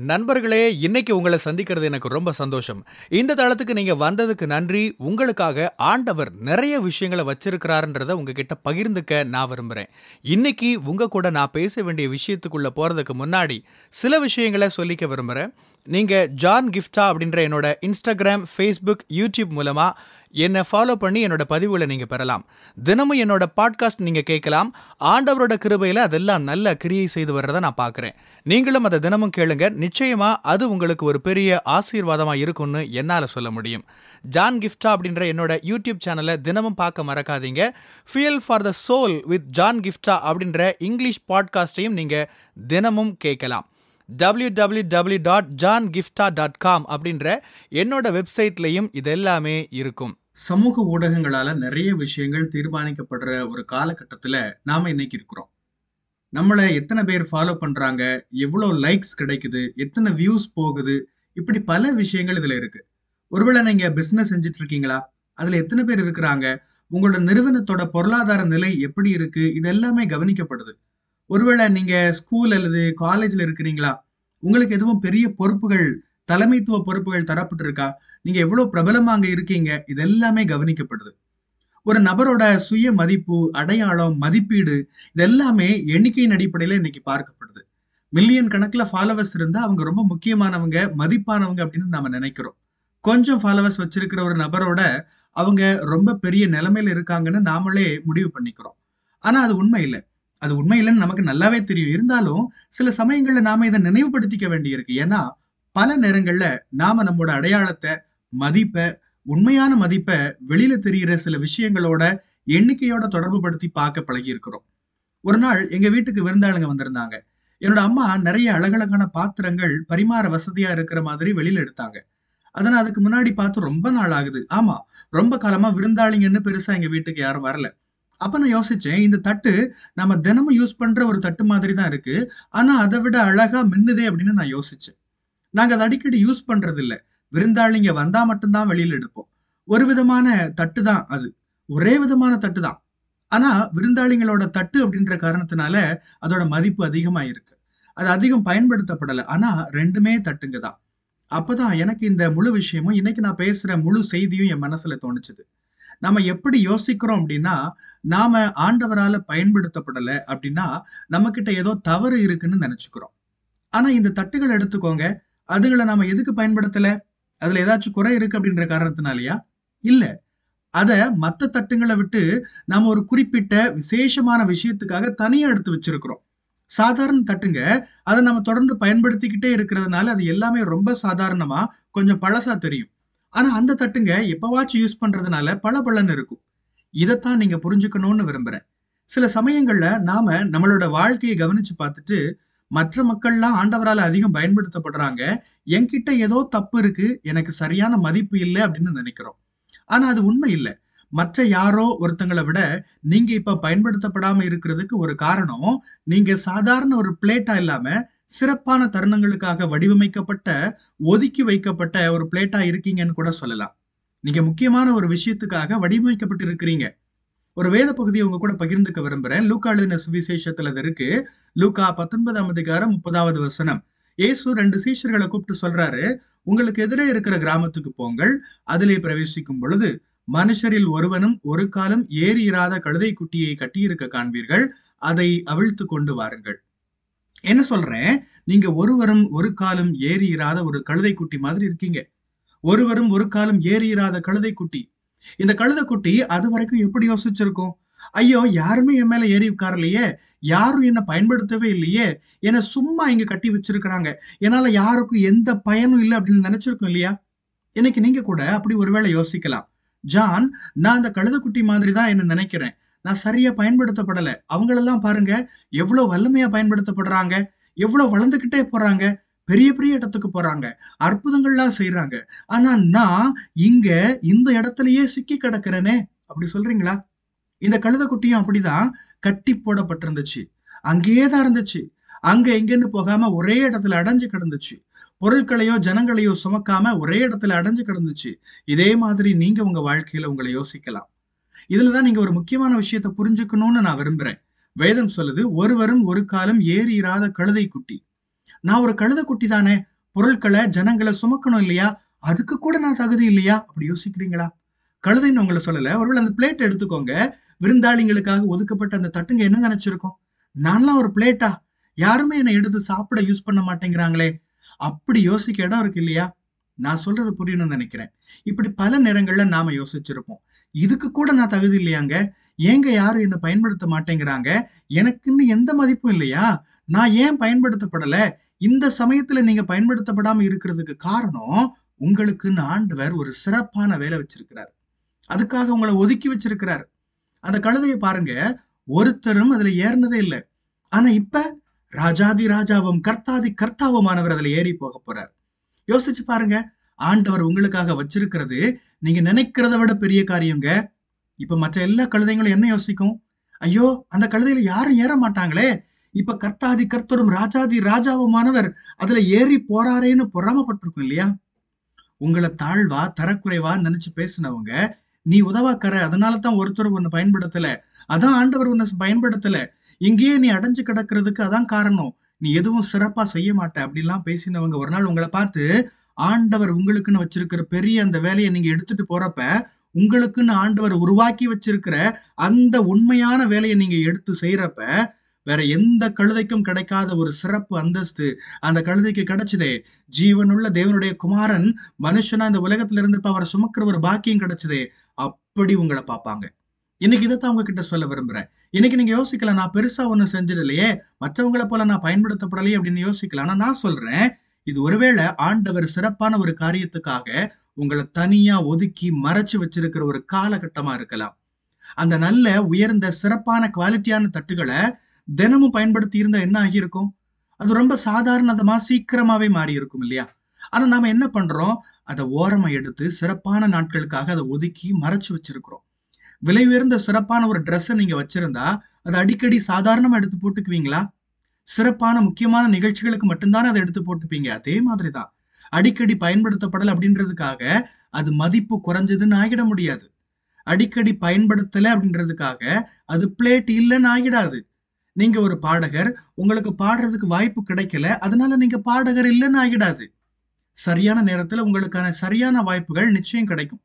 நண்பர்களே இன்னைக்கு உங்களை சந்திக்கிறது எனக்கு ரொம்ப சந்தோஷம். இந்த தளத்துக்கு நீங்க வந்ததுக்கு நன்றி. உங்களுக்காக ஆண்டவர் நிறைய விஷயங்களை வச்சிருக்கிறாருன்றத உங்ககிட்ட பகிர்ந்துக்க நான் விரும்புறேன். இன்னைக்கு உங்க கூட நான் பேச வேண்டிய விஷயத்துக்குள்ள போறதுக்கு முன்னாடி சில விஷயங்களை சொல்லிக்க விரும்புறேன். நீங்கள் ஜான் கிஃப்டா அப்படின்ற என்னோட இன்ஸ்டாகிராம் ஃபேஸ்புக் யூடியூப் மூலமாக என்னை ஃபாலோ பண்ணி என்னோட பதிவுகளை நீங்கள் பெறலாம். தினமும் என்னோட பாட்காஸ்ட் நீங்கள் கேட்கலாம். ஆண்டவரோட கிருபையில் அதெல்லாம் நல்ல கிரியை செய்து வர்றதை நான் பார்க்குறேன். நீங்களும் அதை தினமும் கேளுங்க. நிச்சயமாக அது உங்களுக்கு ஒரு பெரிய ஆசீர்வாதமாக இருக்கும்னு என்னால் சொல்ல முடியும். ஜான் கிஃப்டா அப்படின்ற என்னோட யூடியூப் சேனலை தினமும் பார்க்க மறக்காதீங்க. Fuel for the soul with John Gifta அப்படின்ற இங்கிலீஷ் பாட்காஸ்டையும் நீங்கள் தினமும் கேட்கலாம். W W W dot John Gifta dot com அப்படின்ற என்னோட வெப்சைட்லையும் இது எல்லாமே இருக்கும். சமூக ஊடகங்களால நிறைய விஷயங்கள் தீர்மானிக்கப்படுற ஒரு காலகட்டத்தில் நாம இன்னைக்கு இருக்கிறோம். நம்மளை எத்தனை பேர் ஃபாலோ பண்றாங்க எவ்வளோ லைக்ஸ் கிடைக்குது எத்தனை வியூஸ் போகுது இப்படி பல விஷயங்கள் இதில் இருக்கு. ஒருவேளை நீங்க பிசினஸ் செஞ்சுட்டு இருக்கீங்களா? அதில் எத்தனை பேர் இருக்கிறாங்க? உங்களோட நிறுவனத்தோட பொருளாதார நிலை எப்படி இருக்கு? இது எல்லாமே கவனிக்கப்படுது. ஒருவேளை நீங்க ஸ்கூல் அல்லது காலேஜ்ல இருக்கிறீங்களா? உங்களுக்கு எதுவும் பெரிய பொறுப்புகள் தலைமைத்துவ பொறுப்புகள் தரப்பட்டிருக்கா? நீங்க எவ்வளவு பிரபலமா அங்க இருக்கீங்க? இது எல்லாமே கவனிக்கப்படுது. ஒரு நபரோட சுய மதிப்பு அடையாளம் மதிப்பீடு இதெல்லாமே எண்ணிக்கையின் அடிப்படையில இன்னைக்கு பார்க்கப்படுது. மில்லியன் கணக்குல ஃபாலோவர்ஸ் இருந்தா அவங்க ரொம்ப முக்கியமானவங்க மதிப்பானவங்க அப்படின்னு நம்ம நினைக்கிறோம். கொஞ்சம் ஃபாலோவர்ஸ் வச்சிருக்கிற ஒரு நபரோட அவங்க ரொம்ப பெரிய நிலைமையில இருக்காங்கன்னு நாமளே முடிவு பண்ணிக்கிறோம். ஆனா அது உண்மை இல்லை. அது உண்மை இல்லைன்னு நமக்கு நல்லாவே தெரியும். இருந்தாலும் சில சமயங்கள்ல நாம இதை நினைவுபடுத்திக்க வேண்டியிருக்கு. ஏன்னா பல நேரங்கள்ல நாம நம்மோட அடையாளத்தை மதிப்பை உண்மையான மதிப்பை வெளியில தெரிகிற சில விஷயங்களோட எண்ணிக்கையோட தொடர்பு படுத்தி பார்க்க பழகி இருக்கிறோம் ஒரு நாள் எங்க வீட்டுக்கு விருந்தாளுங்க வந்திருந்தாங்க. என்னோட அம்மா நிறைய அழகழகான பாத்திரங்கள் பரிமாற வசதியா இருக்கிற மாதிரி வெளியில எடுத்தாங்க. அதை நான் அதுக்கு முன்னாடி பார்த்து ரொம்ப நாள் ஆகுது. ஆமா ரொம்ப காலமா விருந்தாளிங்கன்னு பெருசா எங்க வீட்டுக்கு யாரும் வரல. அப்ப நான் யோசிச்சேன் இந்த தட்டு நம்ம தினமும் யூஸ் பண்ற ஒரு தட்டு மாதிரி தான் இருக்கு. ஆனா அதை விட அழகா மின்னுதே அப்படின்னு நான் யோசிச்சேன். நாங்க அதை அடிக்கடி யூஸ் பண்றது இல்ல விருந்தாளிங்க வந்தா மட்டும்தான் வெளியில எடுப்போம். ஒரு விதமான தட்டு தான் அது. ஒரே விதமான தட்டு தான் ஆனா விருந்தாளிங்களோட தட்டு அப்படின்ற காரணத்தினால அதோட மதிப்பு அதிகமா இருக்கு அது அதிகம் பயன்படுத்தப்படல. ஆனா ரெண்டுமே தட்டுங்க தான். அப்பதான் எனக்கு இந்த முழு விஷயமும் இன்னைக்கு நான் பேசுற முழு செய்தியும் என் மனசுல தோணுச்சுது. நம்ம எப்படி யோசிக்கிறோம் அப்படின்னா நாம ஆண்டவரால பயன்படுத்தப்படல அப்படின்னா நம்ம கிட்ட ஏதோ தவறு இருக்குன்னு நினைச்சுக்கிறோம். ஆனா இந்த தட்டுகள் எடுத்துக்கோங்க. அதுகளை நாம எதுக்கு பயன்படுத்தல? அதுல ஏதாச்சும் குறை இருக்கு அப்படின்ற காரணத்தினாலயா? இல்ல. அத மத்த தட்டுங்களை விட்டு நாம ஒரு குறிப்பிட்ட விசேஷமான விஷயத்துக்காக தனியா எடுத்து வச்சிருக்கிறோம். சாதாரண தட்டுங்க. அதை நம்ம தொடர்ந்து பயன்படுத்திக்கிட்டே இருக்கிறதுனால அது எல்லாமே ரொம்ப சாதாரணமா கொஞ்சம் பழசா தெரியும். ஆனா அந்த தட்டுங்க எப்பவாச்சும் யூஸ் பண்றதுனால பல பலன் இருக்கும். இதைத்தான் நீங்க புரிஞ்சுக்கணும்னு விரும்புறேன். சில சமயங்கள்ல நாம நம்மளோட வாழ்க்கையை கவனிச்சு பார்த்துட்டு மற்ற மக்கள்லாம் ஆண்டவரால் அதிகம் பயன்படுத்தப்படுறாங்க. என்கிட்ட ஏதோ தப்பு இருக்கு எனக்கு சரியான மதிப்பு இல்லை அப்படின்னு நினைக்கிறோம். ஆனா அது உண்மை இல்லை. மற்ற யாரோ ஒருத்தங்களை விட நீங்க இப்ப பயன்படுத்தப்படாம இருக்கிறதுக்கு ஒரு காரணம் நீங்க சாதாரண ஒரு பிளேட்டா இல்லாம சிறப்பான தருணங்களுக்காக வடிவமைக்கப்பட்ட ஒதுக்கி வைக்கப்பட்ட ஒரு பிளேட்டா இருக்கீங்கன்னு கூட சொல்லலாம். நீங்க முக்கியமான ஒரு விஷயத்துக்காக வடிவமைக்கப்பட்டு இருக்கிறீங்க. ஒரு வேத பகுதியை உங்க கூட பகிர்ந்துக்க விரும்புறேன். லூக்கா எழுதின சுவிசேஷத்துல இருக்கு. லூக்கா பத்தொன்பதாம் அதிகாரம் முப்பதாவது வசனம். இயேசு ரெண்டு சீஷர்களை கூப்பிட்டு சொல்றாரு உங்களுக்கு எதிரே இருக்கிற கிராமத்துக்கு போங்கள். அதிலே பிரவேசிக்கும் பொழுது மனுஷரில் ஒருவனும் ஒரு காலம் ஏறி இராத கழுதை குட்டியை கட்டியிருக்க காண்பீர்கள். அதை அவிழ்த்து கொண்டு வாருங்கள். என்ன சொல்றேன்? நீங்க ஒருவரும் ஒரு காலம் ஏறி இராத ஒரு கழுதை குட்டி மாதிரி இருக்கீங்க. ஒருவரும் ஒரு காலம் ஏறி இராத கழுதை குட்டி. இந்த கழுதை குட்டி அது வரைக்கும் எப்படி யோசிச்சிருக்கும்? ஐயோ யாருமே என் மேல ஏறி உட்காரலையே? யாரும் என்னை பயன்படுத்தவே இல்லையே? என்ன சும்மா இங்க கட்டி வச்சிருக்கிறாங்க. என்னால யாருக்கும் எந்த பயனும் இல்லை அப்படின்னு நினைச்சிருக்கோம் இல்லையா? இன்னைக்கு நீங்க கூட அப்படி ஒருவேளை யோசிக்கலாம். ஜான் நான் அந்த கழுதைக்குட்டி மாதிரி தான் என்ன நினைக்கிறேன். நான் சரியா பயன்படுத்தப்படல. அவங்களெல்லாம் பாருங்க எவ்வளவு வல்லமையா பயன்படுத்தப்படுறாங்க எவ்வளவு வளர்ந்துகிட்டே போறாங்க பெரிய பெரிய இடத்துக்கு போறாங்க அற்புதங்கள்லாம் செய்யறாங்க ஆனா நான் இங்க இந்த இடத்துலயே சிக்கி கிடக்குறேனே அப்படி சொல்றீங்களா? இந்த கழுதக்குட்டியும் அப்படிதான் கட்டி போடப்பட்டிருந்துச்சு. அங்கேயே தான் இருந்துச்சு. அங்க எங்கன்னு போகாம ஒரே இடத்துல அடைஞ்சு கிடந்துச்சு. பொருட்களையோ ஜனங்களையோ சுமக்காம ஒரே இடத்துல அடைஞ்சு கிடந்துச்சு. இதே மாதிரி நீங்க உங்க வாழ்க்கையில உங்களை யோசிக்கலாம். இதுலதான் நீங்க ஒரு முக்கியமான விஷயத்த புரிஞ்சுக்கணும்னு நான் விரும்புறேன். வேதம் சொல்லுது ஒருவரும் ஒரு காலம் ஏறி இராத கழுதை குட்டி நான் ஒரு கழுத குட்டி தானே பொருட்களை ஜனங்களை சுமக்கணும் இல்லையா? அதுக்கு கூட நான் தகுதி இல்லையா? அப்படி யோசிக்கிறீங்களா? கழுதைன்னு உங்களை சொல்லல. ஒருவேளை அந்த பிளேட் எடுத்துக்கோங்க. விருந்தாளிங்களுக்காக ஒதுக்கப்பட்ட அந்த தட்டுங்க என்ன நினைச்சிருக்கோம்? நான்லாம் ஒரு பிளேட்டா யாருமே என்னை எடுத்து சாப்பிட யூஸ் பண்ண மாட்டேங்கிறாங்களே. அப்படி யோசிக்க இடம் இருக்கு இல்லையா? நான் சொல்றது புரியணும்னு நினைக்கிறேன். இப்படி பல நேரங்கள்ல நாம யோசிச்சிருப்போம். இதுக்கு கூட நான் தகுதி இல்லையாங்க? ஏங்க யாரும் என்னை பயன்படுத்த மாட்டேங்கிறாங்க? எனக்குன்னு எந்த மதிப்பும் இல்லையா? நான் ஏன் பயன்படுத்தப்படலை? இந்த சமயத்தில் நீங்கள் பயன்படுத்தப்படாமல் இருக்கிறதுக்கு காரணம் உங்களுக்குன்னு ஆண்டவர் ஒரு சிறப்பான வேலை வச்சிருக்கிறார். அதுக்காக உங்களை ஒதுக்கி வச்சிருக்கிறார். அந்த கழுதையை பாருங்க. ஒருத்தரும் அதுல ஏறினதே இல்லை. ஆனா இப்ப ராஜாதி ராஜாவும் கர்த்தாதி கர்த்தாவுமானவர் அதுல ஏறி போக போறார். யோசிச்சு பாருங்க. ஆண்டவர் உங்களுக்காக வச்சிருக்கிறது. நீங்க நினைக்கிறத விட பெரிய காரியங்க. இப்ப மற்ற எல்லா கழுதைங்களும் என்ன யோசிக்கும்? ஐயோ அந்த கழுதையில யாரும் ஏற மாட்டாங்களே. இப்ப கர்த்தாதி கர்த்தரும் ராஜாதி ராஜாவுமானவர் அதுல ஏறி போறாரேன்னு பொறாமப்பட்டிருக்கும் இல்லையா? உங்களை தாழ்வா தரக்குறைவா நினைச்சு பேசினவங்க நீ உதவாக்கற அதனால தான் ஒருத்தர் உன்னை பயன்படுத்தல. அதான் ஆண்டவர் உன்னை பயன்படுத்தல. இங்கேயே நீ அடைஞ்சு கிடக்கிறதுக்கு அதான் காரணம். நீ எதுவும் சிறப்பா செய்ய மாட்ட அப்படிலாம் பேசினவங்க ஒரு நாள் உங்களை பார்த்து ஆண்டவர் உங்களுக்குன்னு வச்சிருக்கிற பெரிய அந்த வேலையை நீங்க எடுத்துட்டு போறப்ப உங்களுக்குன்னு ஆண்டவர் உருவாக்கி வச்சிருக்கிற அந்த உண்மையான வேலையை நீங்க எடுத்து செய்யறப்ப வேற எந்த கழுதைக்கும் கிடைக்காத ஒரு சிறப்பு அந்தஸ்து அந்த கழுதைக்கு கிடைச்சதே. ஜீவனுள்ள தேவனுடைய குமாரன் மனுஷனா இந்த உலகத்துல இருந்தப்ப அவரை சுமக்கிற ஒரு பாக்கியம் கிடைச்சதே. அப்படி உங்களை பார்ப்பாங்க. இன்னைக்கு இதைத்தான் உங்ககிட்ட சொல்ல விரும்புறேன். இன்னைக்கு நீங்க யோசிக்கலாம் நான் பெருசா ஒண்ணும் செஞ்சிடலையே மற்றவங்களை போல நான் பயன்படுத்தப்படலையே அப்படின்னு யோசிக்கலாம். ஆனா நான் சொல்றேன் இது ஒருவேளை ஆண்டவர் சிறப்பான ஒரு காரியத்துக்காக உங்களை தனியா ஒதுக்கி மறைச்சு வச்சிருக்கிற ஒரு காலகட்டமா இருக்கலாம். அந்த நல்ல உயர்ந்த சிறப்பான குவாலிட்டியான தட்டுகளை தினமும் பயன்படுத்தி இருந்தா என்ன ஆகியிருக்கும்? அது ரொம்ப சாதாரணதமா சீக்கிரமாவே மாறி இருக்கும் இல்லையா? ஆனா நாம என்ன பண்றோம்? அதை ஓரமா எடுத்து சிறப்பான நாட்களுக்காக அதை ஒதுக்கி மறைச்சு வச்சிருக்கிறோம். விலை உயர்ந்த சிறப்பான ஒரு ட்ரெஸ்ஸை நீங்க வச்சிருந்தா அதை அடிக்கடி சாதாரணமா எடுத்து போட்டுக்குவீங்களா? சிறப்பான முக்கியமான நிகழ்ச்சிகளுக்கு மட்டும்தானே அதை எடுத்து போட்டுப்பீங்க? அதே மாதிரிதான். அடிக்கடி பயன்படுத்தப்படல் அப்படின்றதுக்காக அது மதிப்பு குறைஞ்சதுன்னு ஆகிட முடியாது. அடிக்கடி பயன்படுத்தலை அப்படின்றதுக்காக அது பிளேட் இல்லைன்னு ஆகிடாது. நீங்க ஒரு பாடகர் உங்களுக்கு பாடுறதுக்கு வாய்ப்பு கிடைக்கல அதனால நீங்க பாடகர் இல்லைன்னு ஆகிடாது. சரியான நேரத்துல உங்களுக்கான சரியான வாய்ப்புகள் நிச்சயம் கிடைக்கும்.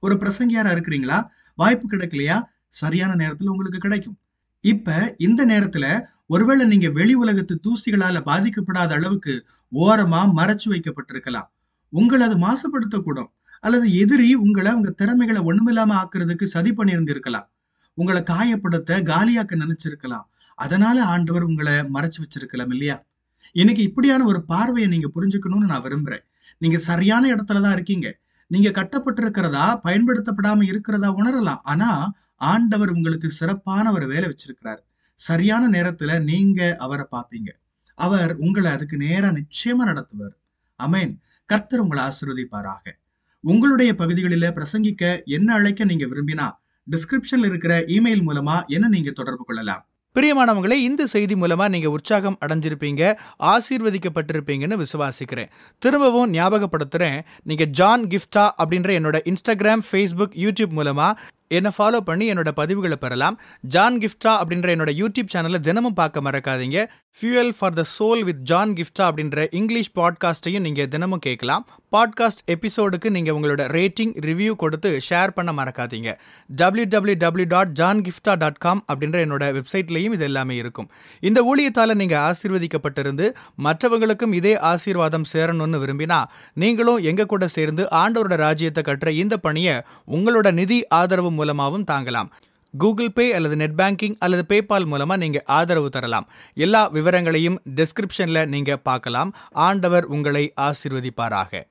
ஒரு பிரசங்கியாரா இருக்கிறீங்களா? வாய்ப்பு கிடைக்கலையா? சரியான நேரத்துல உங்களுக்கு கிடைக்கும். இப்ப இந்த நேரத்துல ஒருவேளை நீங்க வெளி உலகத்து தூசிகளால பாதிக்கப்படாத அளவுக்கு ஓரமா மறைச்சு வைக்கப்பட்டிருக்கலாம். உங்களை அது மாசுபடுத்தக்கூடும். அல்லது எதிரி உங்களை உங்க திறமைகளை ஒண்ணுமில்லாம ஆக்குறதுக்கு சதி பண்ணியிருந்திருக்கலாம். உங்களை காயப்படுத்த காலியாக்க நினைச்சிருக்கலாம். அதனால ஆண்டவர் உங்களை மறைச்சு வச்சிருக்கலாம் இல்லையா? இன்னைக்கு இப்படியான ஒரு பார்வையை நீங்க புரிஞ்சுக்கணும்னு நான் விரும்புறேன். நீங்க சரியான இடத்துலதான் இருக்கீங்க. நீங்க கட்டப்பட்டிருக்கிறதா பயன்படுத்தப்படாம இருக்கிறதா உணரலாம். ஆனா ஆண்டவர் உங்களுக்கு சிறப்பான ஒரு வேலை வச்சிருக்கிறார். சரியான நேரத்துல நீங்க அவரை பார்ப்பீங்க. அவர் உங்களை அதுக்கு நேரா நிச்சயமா நடத்துவார். அமேன் கர்த்தர் உங்களை ஆசிர்வதிப்பாராக. உங்களுடைய பகுதிகளில பிரசங்கிக்க என்ன அழைக்க நீங்க விரும்பினா டிஸ்கிரிப்ஷன்ல இருக்கிற இமெயில் மூலமா என்ன நீங்க தொடர்பு கொள்ளலாம். பிரியமானவங்களே இந்த செய்தி மூலமா நீங்க உற்சாகம் அடைஞ்சிருப்பீங்க ஆசீர்வதிக்கப்பட்டிருப்பீங்கன்னு விசுவாசிக்கிறேன். திரும்பவும் ஞாபகப்படுத்துறேன் நீங்க ஜான் கிஃப்டா அப்படின்ற என்னோட இன்ஸ்டாகிராம் ஃபேஸ்புக் யூடியூப் மூலமா என்னை ஃபாலோ பண்ணி என்னோட பதிவுகளை பெறலாம். ஜான் கிஃப்டா அப்படின்ற என்னோட யூடியூப் சேனலை தினமும் பார்க்க மறக்காதீங்க. Fuel for the soul with John Gifta அப்படின்ற இங்கிலீஷ் பாட்காஸ்ட்டையும் நீங்கள் தினமும் கேட்கலாம். பாட்காஸ்ட் எபிசோடுக்கு நீங்கள் உங்களோட ரேட்டிங் ரிவ்யூ கொடுத்து ஷேர் பண்ண மறக்காதீங்க. W W W dot John Gifta dot com அப்படின்ற என்னோட வெப்சைட்லையும் இது எல்லாமே இருக்கும். இந்த ஊழியத்தால் நீங்கள் ஆசீர்வதிக்கப்பட்டிருந்து மற்றவங்களுக்கும் இதே ஆசீர்வாதம் சேரணும்னு விரும்பினா நீங்களும் எங்கள் கூட சேர்ந்து ஆண்டவரோட ராஜ்யத்தை கட்டுற இந்த பணியை உங்களோட நிதி ஆதரவு மூலமாகவும் தாங்கலாம். கூகுள் பே அல்லது நெட் பேங்கிங் அல்லது பேபால் மூலமா நீங்க ஆதரவு தரலாம். எல்லா விவரங்களையும் டிஸ்கிரிப்ஷனில் நீங்க பார்க்கலாம். ஆண்டவர் உங்களை ஆசீர்வதிப்பாராக.